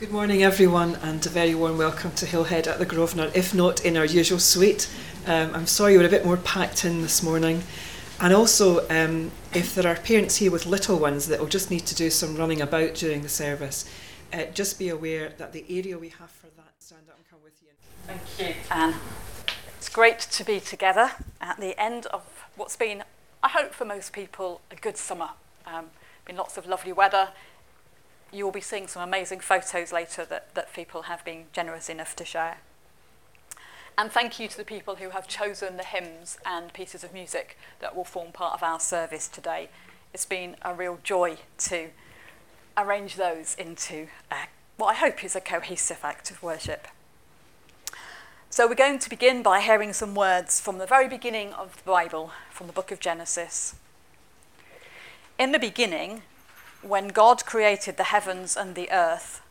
Good morning, everyone, and a very warm welcome to Hillhead at the Grosvenor, if not in our usual suite. Um, I'm sorry we're a bit more packed in this morning. And also, um, if there are parents here with little ones that will just need to do some running about during the service, uh, just be aware that the area we have for that, stand up and come with you. Thank you, Anne. It's great to be together at the end of what's been, I hope for most people, a good summer. Um, been lots of lovely weather you will be seeing some amazing photos later that, that people have been generous enough to share. And thank you to the people who have chosen the hymns and pieces of music that will form part of our service today. It's been a real joy to arrange those into uh, what I hope is a cohesive act of worship. So, we're going to begin by hearing some words from the very beginning of the Bible, from the book of Genesis. In the beginning, when God created the heavens and the earth,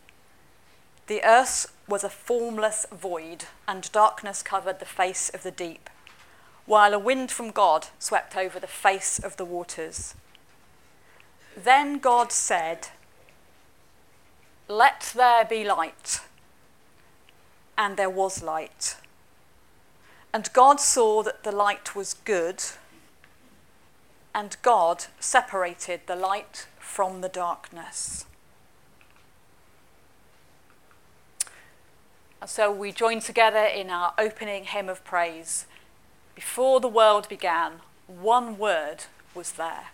the earth was a formless void, and darkness covered the face of the deep, while a wind from God swept over the face of the waters. Then God said, Let there be light. And there was light. And God saw that the light was good, and God separated the light from the darkness. And so we join together in our opening hymn of praise. Before the world began, one word was there.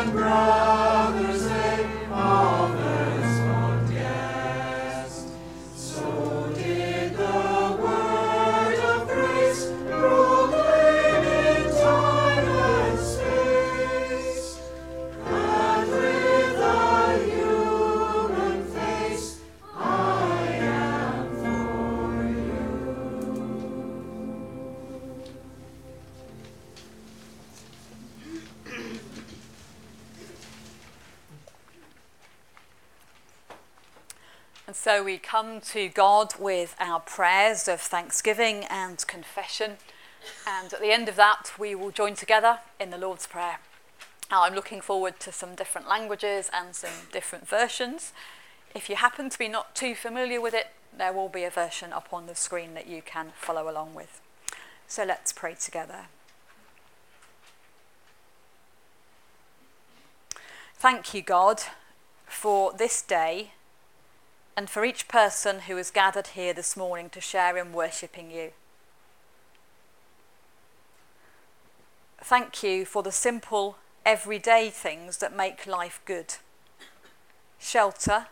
So we come to God with our prayers of thanksgiving and confession. And at the end of that, we will join together in the Lord's Prayer. Now, I'm looking forward to some different languages and some different versions. If you happen to be not too familiar with it, there will be a version up on the screen that you can follow along with. So let's pray together. Thank you, God, for this day and for each person who has gathered here this morning to share in worshipping you. Thank you for the simple, everyday things that make life good shelter,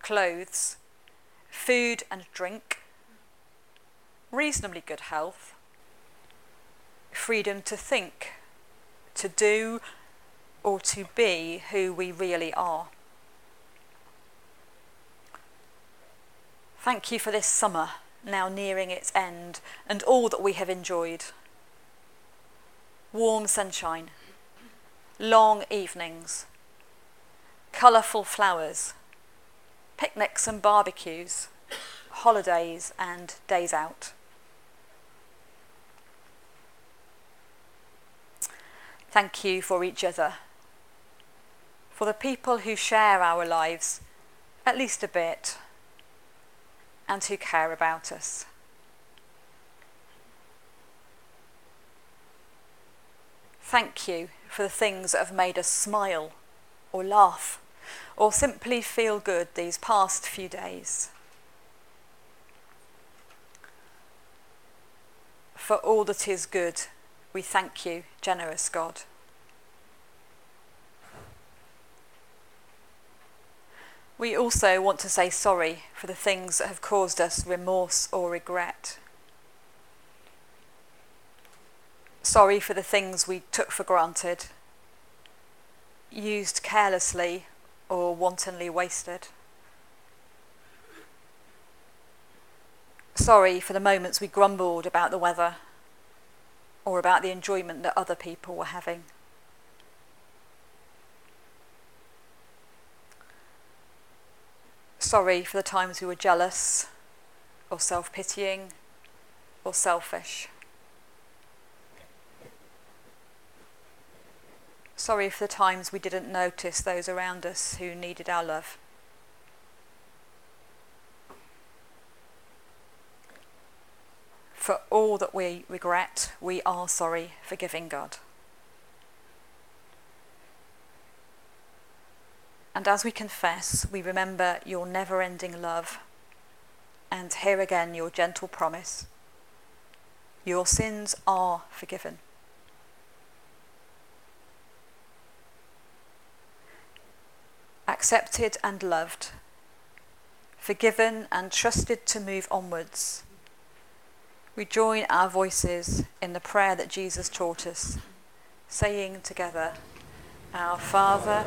clothes, food and drink, reasonably good health, freedom to think, to do, or to be who we really are. Thank you for this summer now nearing its end and all that we have enjoyed. Warm sunshine, long evenings, colourful flowers, picnics and barbecues, holidays and days out. Thank you for each other, for the people who share our lives, at least a bit and who care about us. Thank you for the things that have made us smile or laugh or simply feel good these past few days. For all that is good, we thank you, generous God. We also want to say sorry for the things that have caused us remorse or regret. Sorry for the things we took for granted, used carelessly, or wantonly wasted. Sorry for the moments we grumbled about the weather or about the enjoyment that other people were having. Sorry for the times we were jealous or self pitying or selfish. Sorry for the times we didn't notice those around us who needed our love. For all that we regret, we are sorry, for giving God. And as we confess, we remember your never ending love and hear again your gentle promise. Your sins are forgiven. Accepted and loved, forgiven and trusted to move onwards. We join our voices in the prayer that Jesus taught us, saying together, Our Father,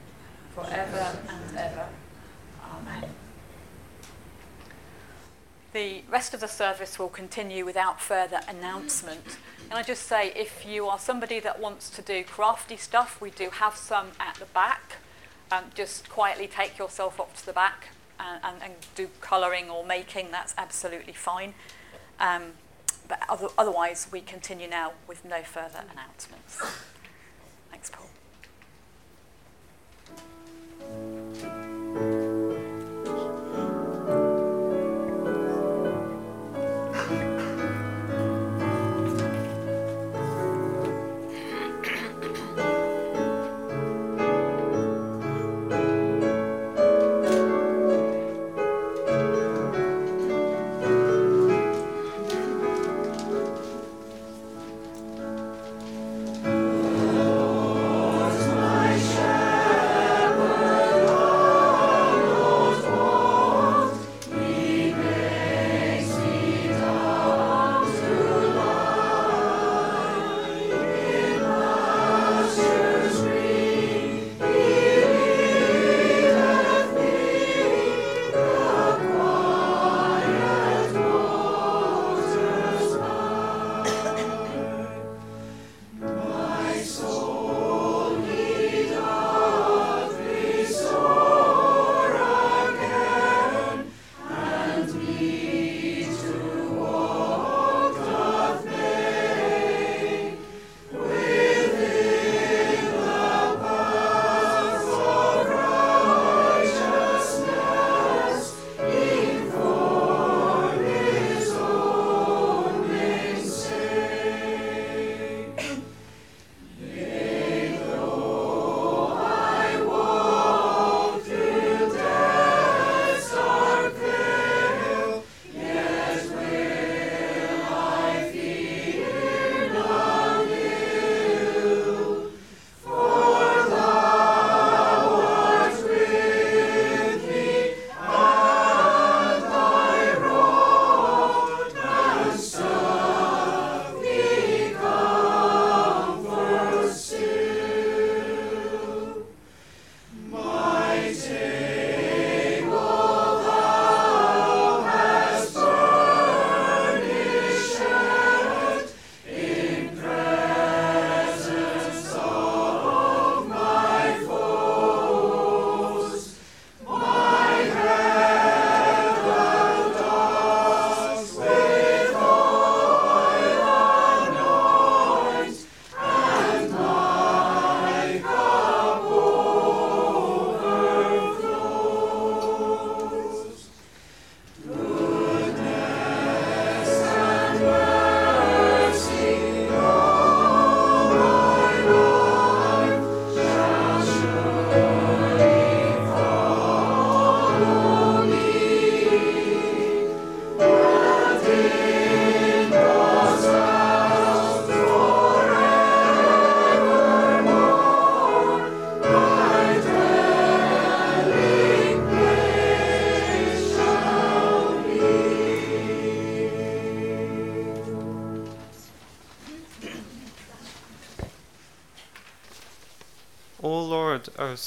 forever and ever. Amen. The rest of the service will continue without further announcement. And I just say, if you are somebody that wants to do crafty stuff, we do have some at the back. Um, just quietly take yourself up to the back and, and, and do colouring or making, that's absolutely fine. Um, but other, otherwise, we continue now with no further announcements. Thanks, Paul.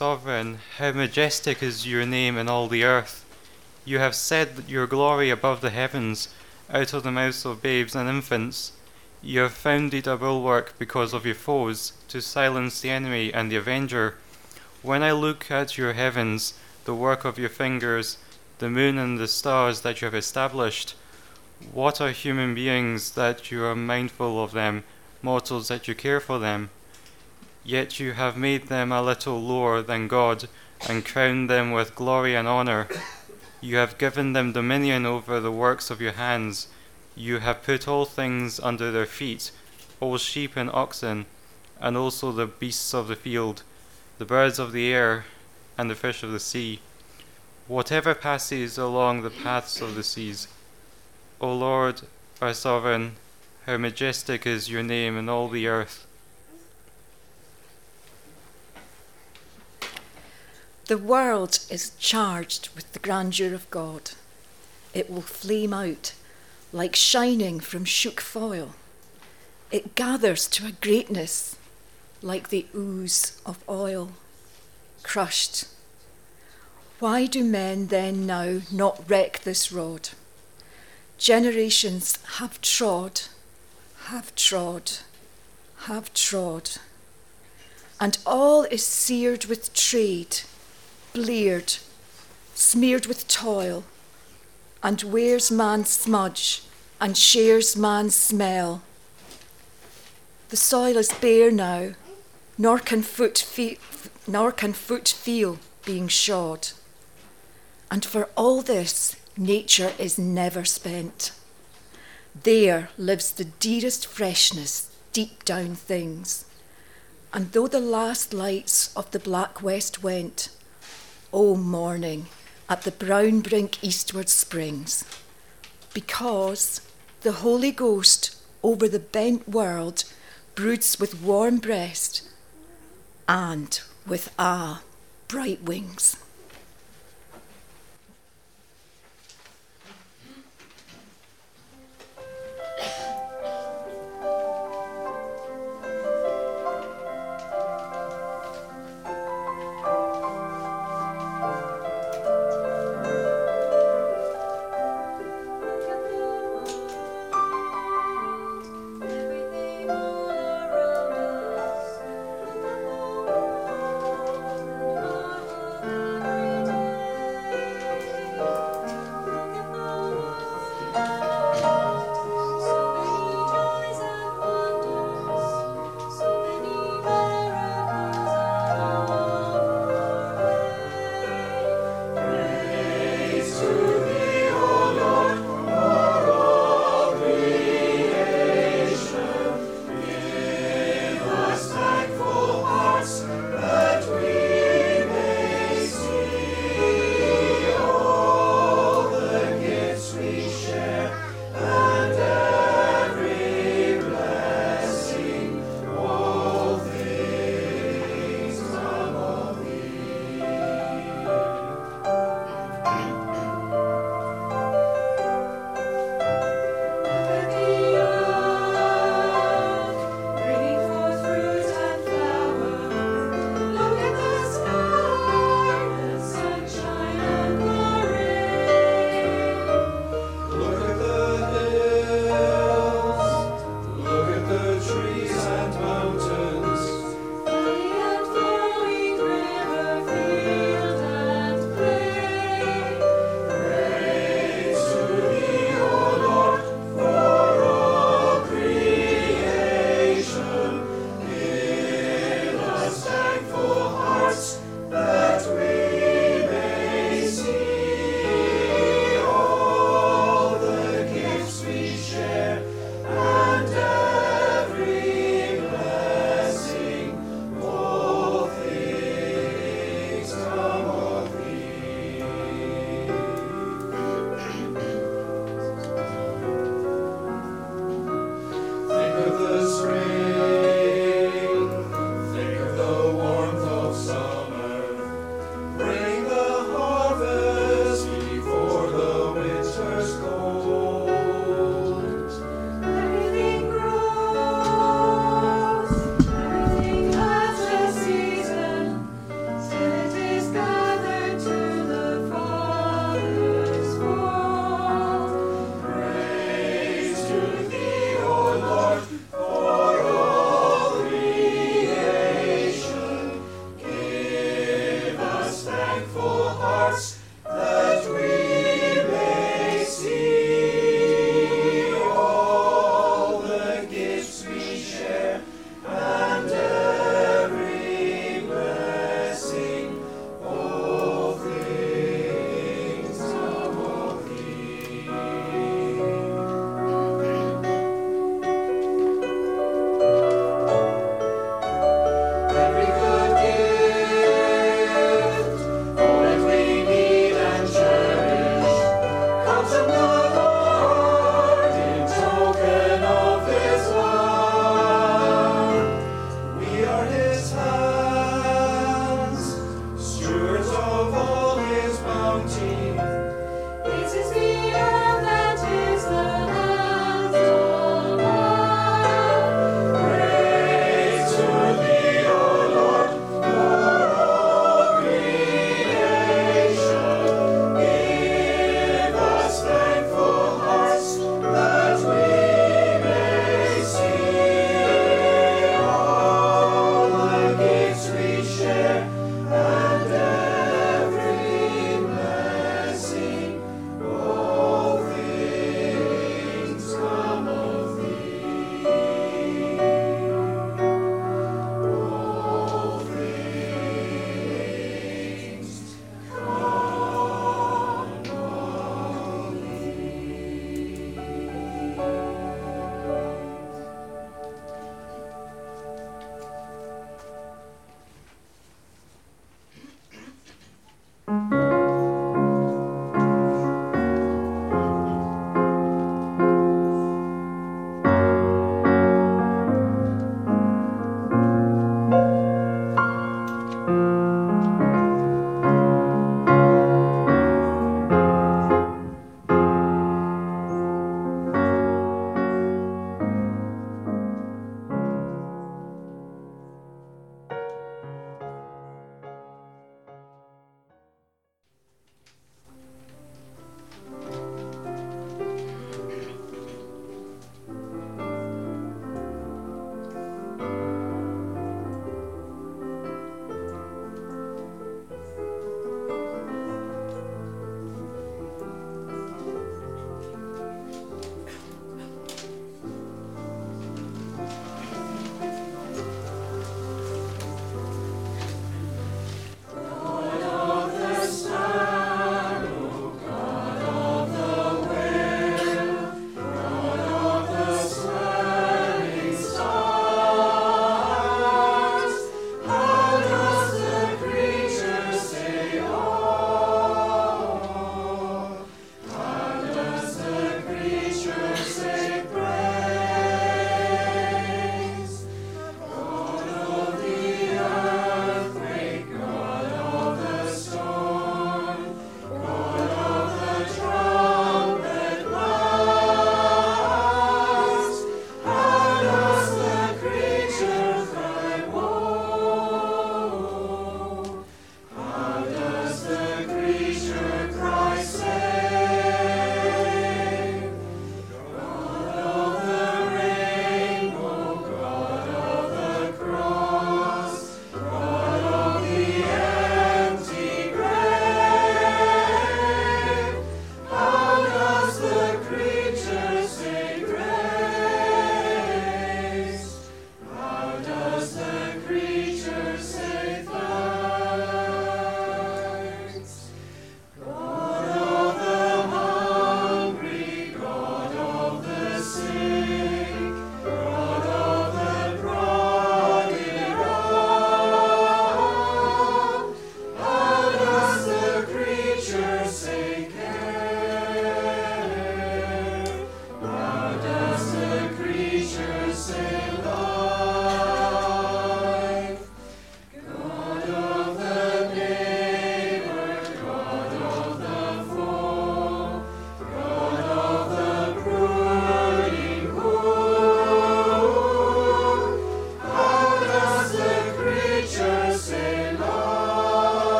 Sovereign, how majestic is your name in all the earth. You have set your glory above the heavens, out of the mouths of babes and infants. You have founded a bulwark because of your foes, to silence the enemy and the avenger. When I look at your heavens, the work of your fingers, the moon and the stars that you have established, what are human beings that you are mindful of them, mortals that you care for them? Yet you have made them a little lower than God, and crowned them with glory and honor. You have given them dominion over the works of your hands. You have put all things under their feet, all sheep and oxen, and also the beasts of the field, the birds of the air, and the fish of the sea, whatever passes along the paths of the seas. O Lord, our sovereign, how majestic is your name in all the earth. The world is charged with the grandeur of God. It will flame out like shining from shook foil. It gathers to a greatness like the ooze of oil, crushed. Why do men then now not reck this rod? Generations have trod, have trod, have trod, and all is seared with trade bleared, smeared with toil, and wears man's smudge and shares man's smell. The soil is bare now, nor can foot, fe- nor can foot feel being shod. And for all this, nature is never spent. There lives the dearest freshness deep down things. And though the last lights of the black west went, O morning at the brown brink eastward springs, because the Holy Ghost over the bent world broods with warm breast and with ah bright wings.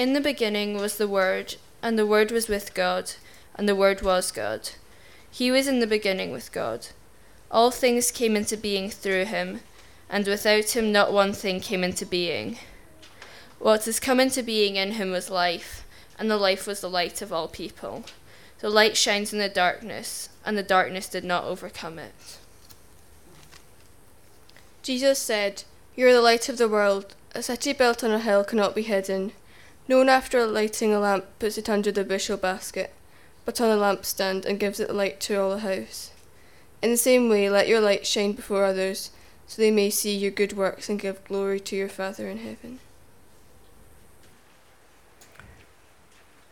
In the beginning was the Word, and the Word was with God, and the Word was God. He was in the beginning with God. All things came into being through him, and without him not one thing came into being. What has come into being in him was life, and the life was the light of all people. The light shines in the darkness, and the darkness did not overcome it. Jesus said, You are the light of the world. A city built on a hill cannot be hidden. No one after lighting a lamp puts it under the bushel basket, but on a lampstand and gives it light to all the house. In the same way, let your light shine before others, so they may see your good works and give glory to your Father in heaven.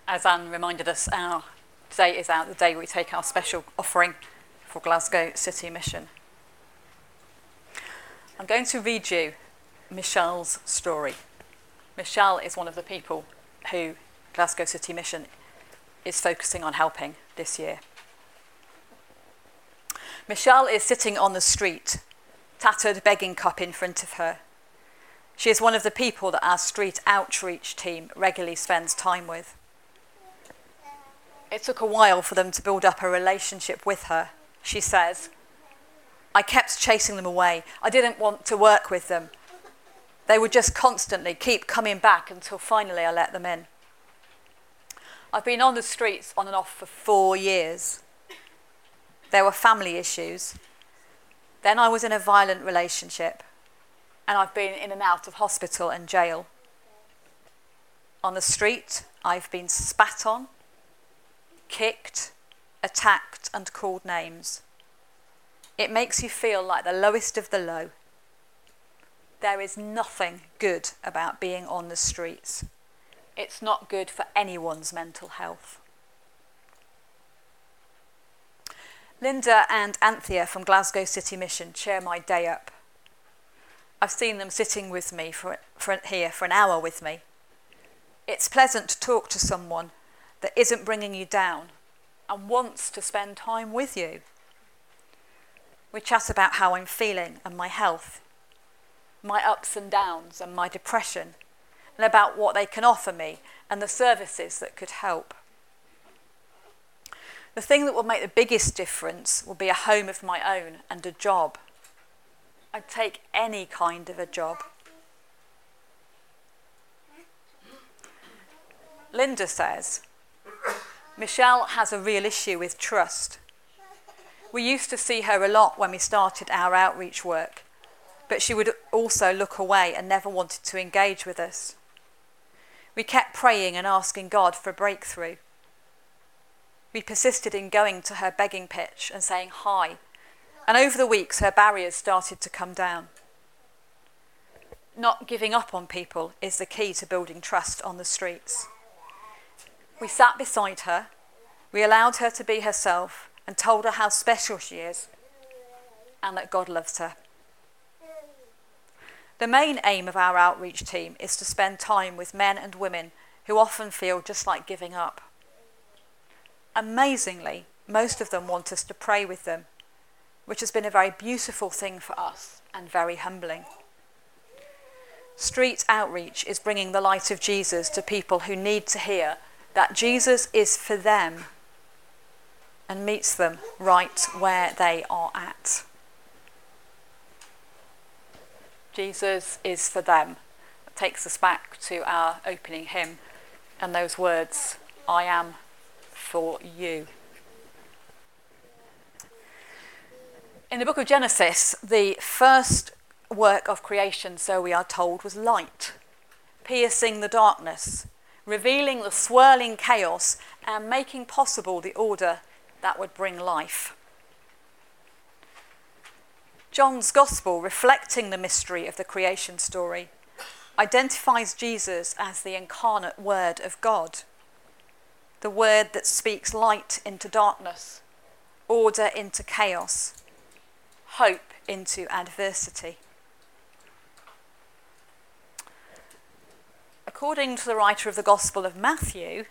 As Anne reminded us, our today is out the day we take our special offering for Glasgow City Mission. I'm going to read you Michelle's story. Michelle is one of the people who Glasgow City Mission is focusing on helping this year. Michelle is sitting on the street, tattered begging cup in front of her. She is one of the people that our street outreach team regularly spends time with. It took a while for them to build up a relationship with her, she says. I kept chasing them away. I didn't want to work with them. They would just constantly keep coming back until finally I let them in. I've been on the streets on and off for four years. There were family issues. Then I was in a violent relationship, and I've been in and out of hospital and jail. On the street, I've been spat on, kicked, attacked, and called names. It makes you feel like the lowest of the low. There is nothing good about being on the streets. It's not good for anyone's mental health. Linda and Anthea from Glasgow City Mission chair my day up. I've seen them sitting with me for, for, here for an hour with me. It's pleasant to talk to someone that isn't bringing you down and wants to spend time with you. We chat about how I'm feeling and my health, my ups and downs and my depression, and about what they can offer me and the services that could help. The thing that will make the biggest difference will be a home of my own and a job. I'd take any kind of a job. Linda says, Michelle has a real issue with trust. We used to see her a lot when we started our outreach work, but she would also look away and never wanted to engage with us. We kept praying and asking God for a breakthrough. We persisted in going to her begging pitch and saying hi, and over the weeks her barriers started to come down. Not giving up on people is the key to building trust on the streets. We sat beside her, we allowed her to be herself, and told her how special she is and that God loves her. The main aim of our outreach team is to spend time with men and women who often feel just like giving up. Amazingly, most of them want us to pray with them, which has been a very beautiful thing for us and very humbling. Street outreach is bringing the light of Jesus to people who need to hear that Jesus is for them and meets them right where they are at. Jesus is for them. Takes us back to our opening hymn and those words, I am for you. In the book of Genesis, the first work of creation, so we are told, was light, piercing the darkness revealing the swirling chaos and making possible the order that would bring life. John's Gospel, reflecting the mystery of the creation story, identifies Jesus as the incarnate Word of God, the Word that speaks light into darkness, order into chaos, hope into adversity. According to the writer of the Gospel of Matthew,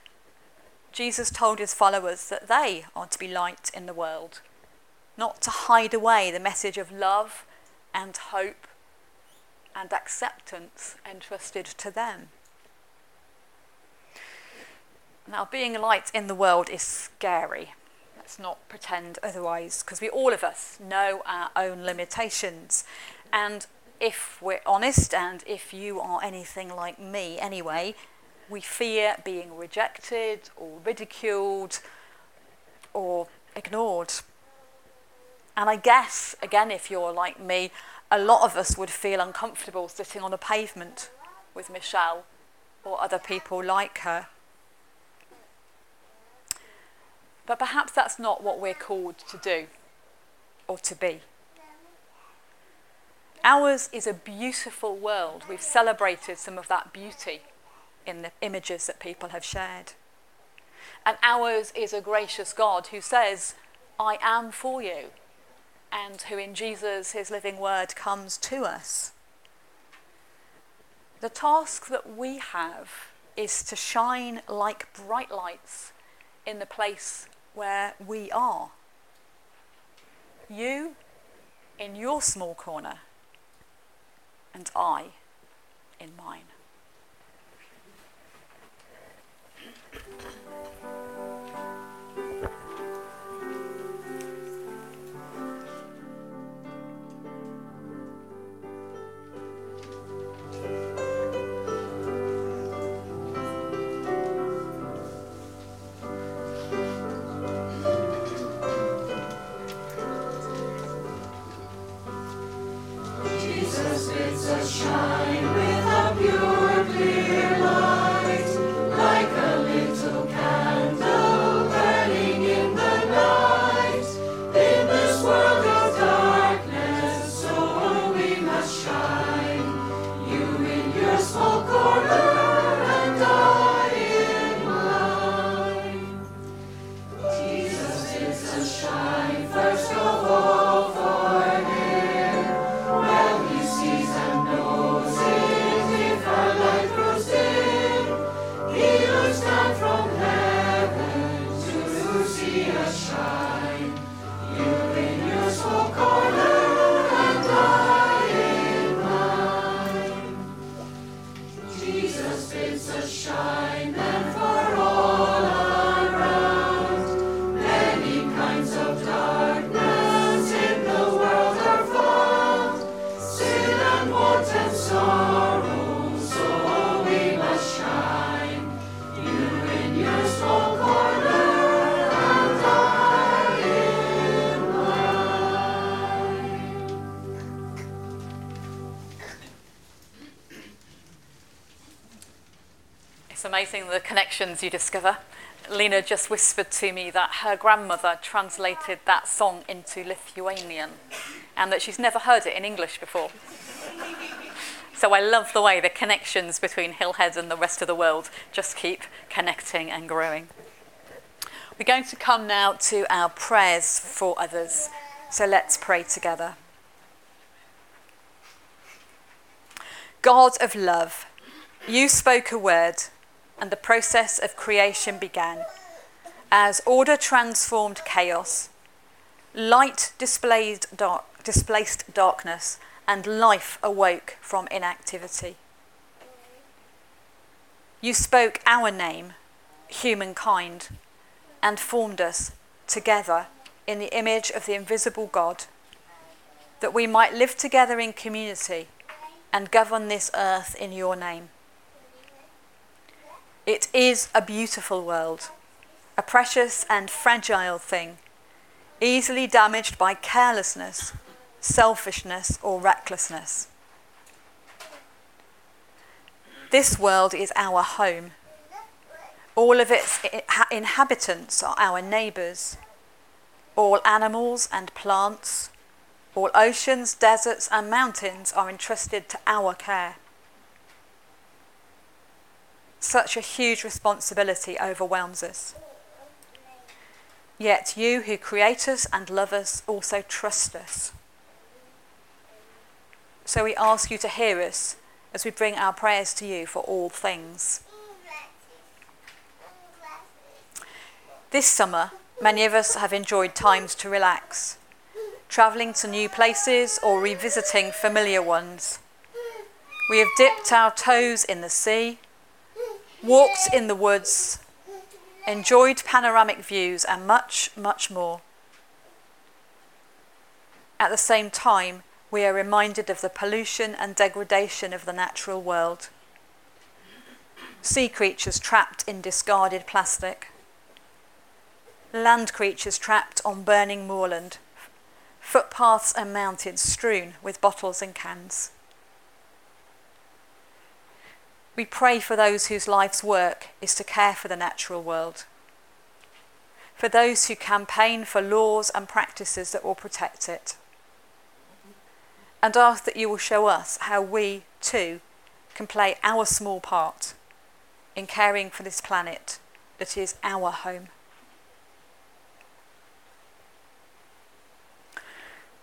Jesus told his followers that they are to be light in the world, not to hide away the message of love and hope and acceptance entrusted to them. Now, being light in the world is scary. Let's not pretend otherwise, because we all of us know our own limitations. And if we're honest, and if you are anything like me anyway, we fear being rejected or ridiculed or ignored. And I guess, again, if you're like me, a lot of us would feel uncomfortable sitting on a pavement with Michelle or other people like her. But perhaps that's not what we're called to do or to be. Ours is a beautiful world. We've celebrated some of that beauty in the images that people have shared. And ours is a gracious God who says, I am for you, and who in Jesus, his living word, comes to us. The task that we have is to shine like bright lights in the place where we are. You in your small corner, and I in mine. Amazing the connections you discover. Lena just whispered to me that her grandmother translated that song into Lithuanian and that she's never heard it in English before. so I love the way the connections between Hillhead and the rest of the world just keep connecting and growing. We're going to come now to our prayers for others. So let's pray together. God of love, you spoke a word and the process of creation began. As order transformed chaos, light dark, displaced darkness, and life awoke from inactivity. You spoke our name, humankind, and formed us together in the image of the invisible God, that we might live together in community and govern this earth in your name. It is a beautiful world, a precious and fragile thing, easily damaged by carelessness, selfishness, or recklessness. This world is our home. All of its inhabitants are our neighbours. All animals and plants, all oceans, deserts, and mountains are entrusted to our care such a huge responsibility overwhelms us. Yet you who create us and love us also trust us. So we ask you to hear us as we bring our prayers to you for all things. This summer, many of us have enjoyed times to relax, travelling to new places or revisiting familiar ones. We have dipped our toes in the sea walked in the woods, enjoyed panoramic views, and much, much more. At the same time, we are reminded of the pollution and degradation of the natural world. Sea creatures trapped in discarded plastic, land creatures trapped on burning moorland, footpaths and mountains strewn with bottles and cans. We pray for those whose life's work is to care for the natural world, for those who campaign for laws and practices that will protect it, and ask that you will show us how we, too, can play our small part in caring for this planet that is our home.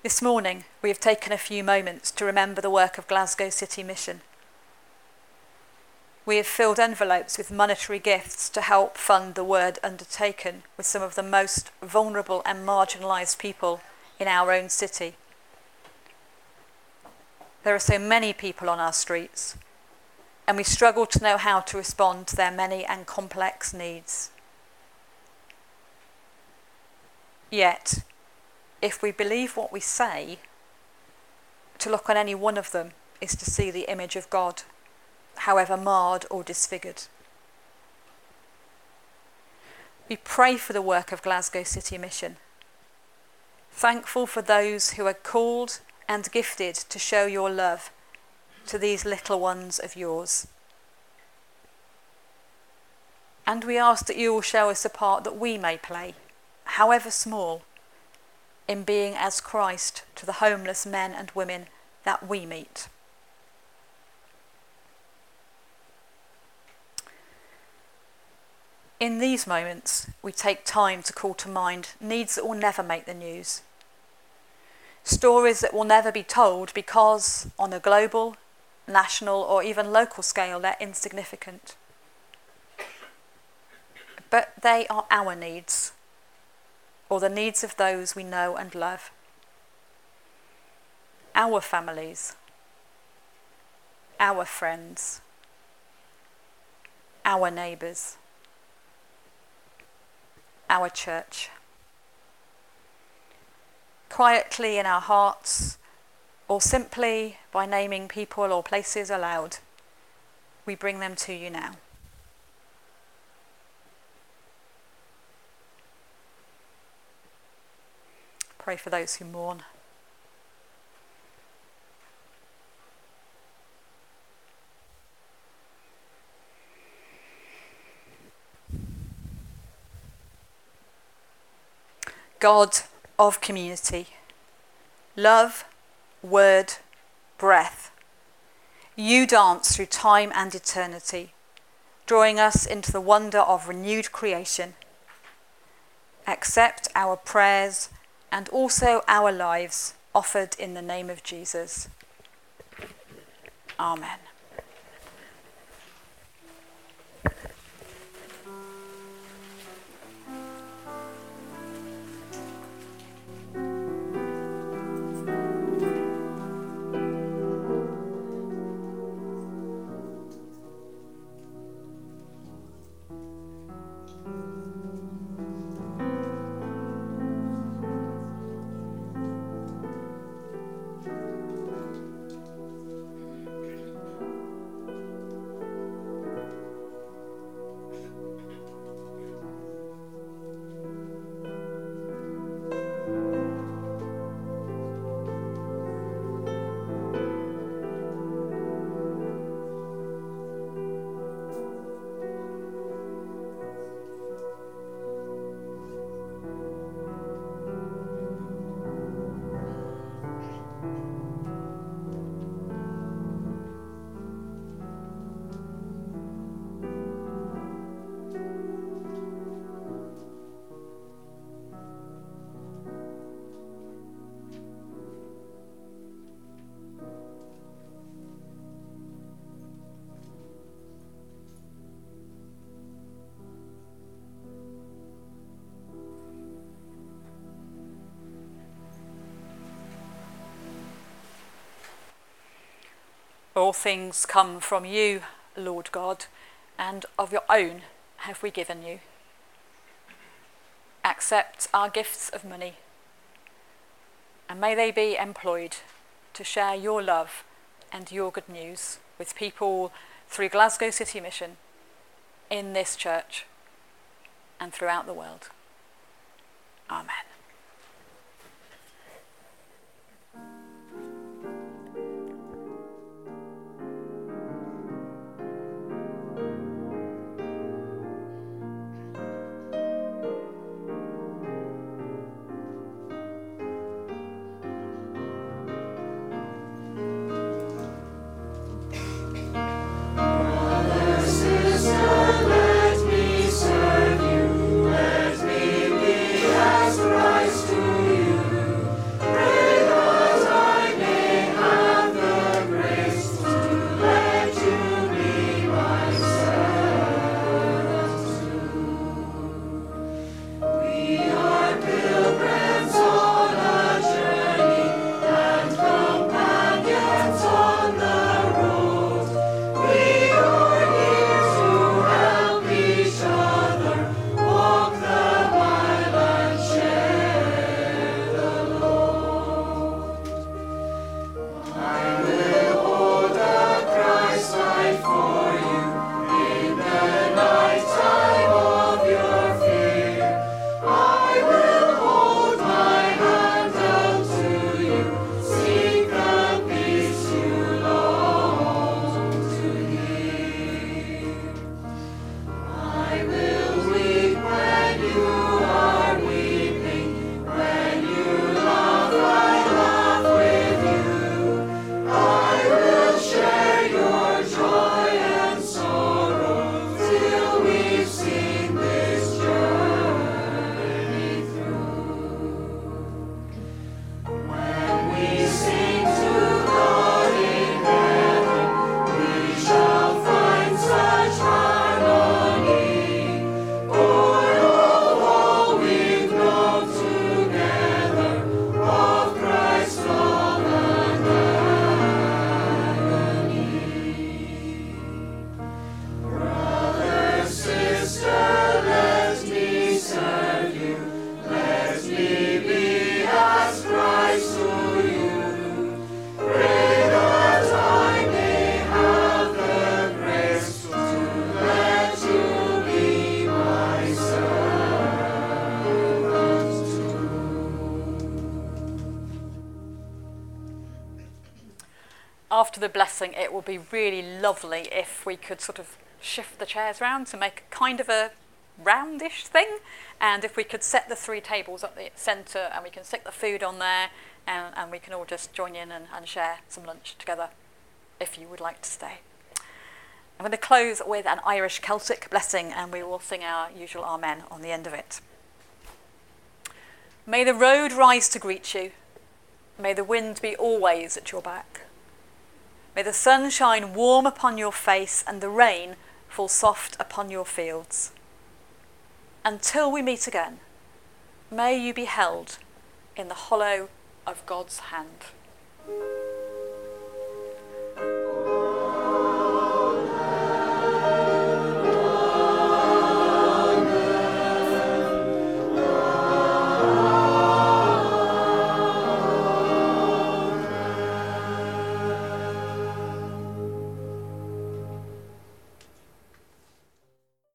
This morning, we have taken a few moments to remember the work of Glasgow City Mission we have filled envelopes with monetary gifts to help fund the work undertaken with some of the most vulnerable and marginalised people in our own city. There are so many people on our streets, and we struggle to know how to respond to their many and complex needs. Yet, if we believe what we say, to look on any one of them is to see the image of God however marred or disfigured. We pray for the work of Glasgow City Mission, thankful for those who are called and gifted to show your love to these little ones of yours. And we ask that you will show us a part that we may play, however small, in being as Christ to the homeless men and women that we meet. In these moments, we take time to call to mind needs that will never make the news. Stories that will never be told because, on a global, national, or even local scale, they're insignificant. But they are our needs, or the needs of those we know and love. Our families, our friends, our neighbours our church. Quietly in our hearts, or simply by naming people or places aloud, we bring them to you now. Pray for those who mourn. God of community. Love, word, breath. You dance through time and eternity, drawing us into the wonder of renewed creation. Accept our prayers and also our lives offered in the name of Jesus. Amen. All things come from you, Lord God, and of your own have we given you. accept our gifts of money, and may they be employed to share your love and your good news with people through Glasgow City Mission, in this church, and throughout the world. Amen. The it would be really lovely if we could sort of shift the chairs round to make kind of a roundish thing. And if we could set the three tables at the centre and we can stick the food on there and, and we can all just join in and, and share some lunch together if you would like to stay. I'm going to close with an Irish Celtic blessing and we will sing our usual Amen on the end of it. May the road rise to greet you. May the wind be always at your back. May the sun shine warm upon your face and the rain fall soft upon your fields. Until we meet again, may you be held in the hollow of God's hand.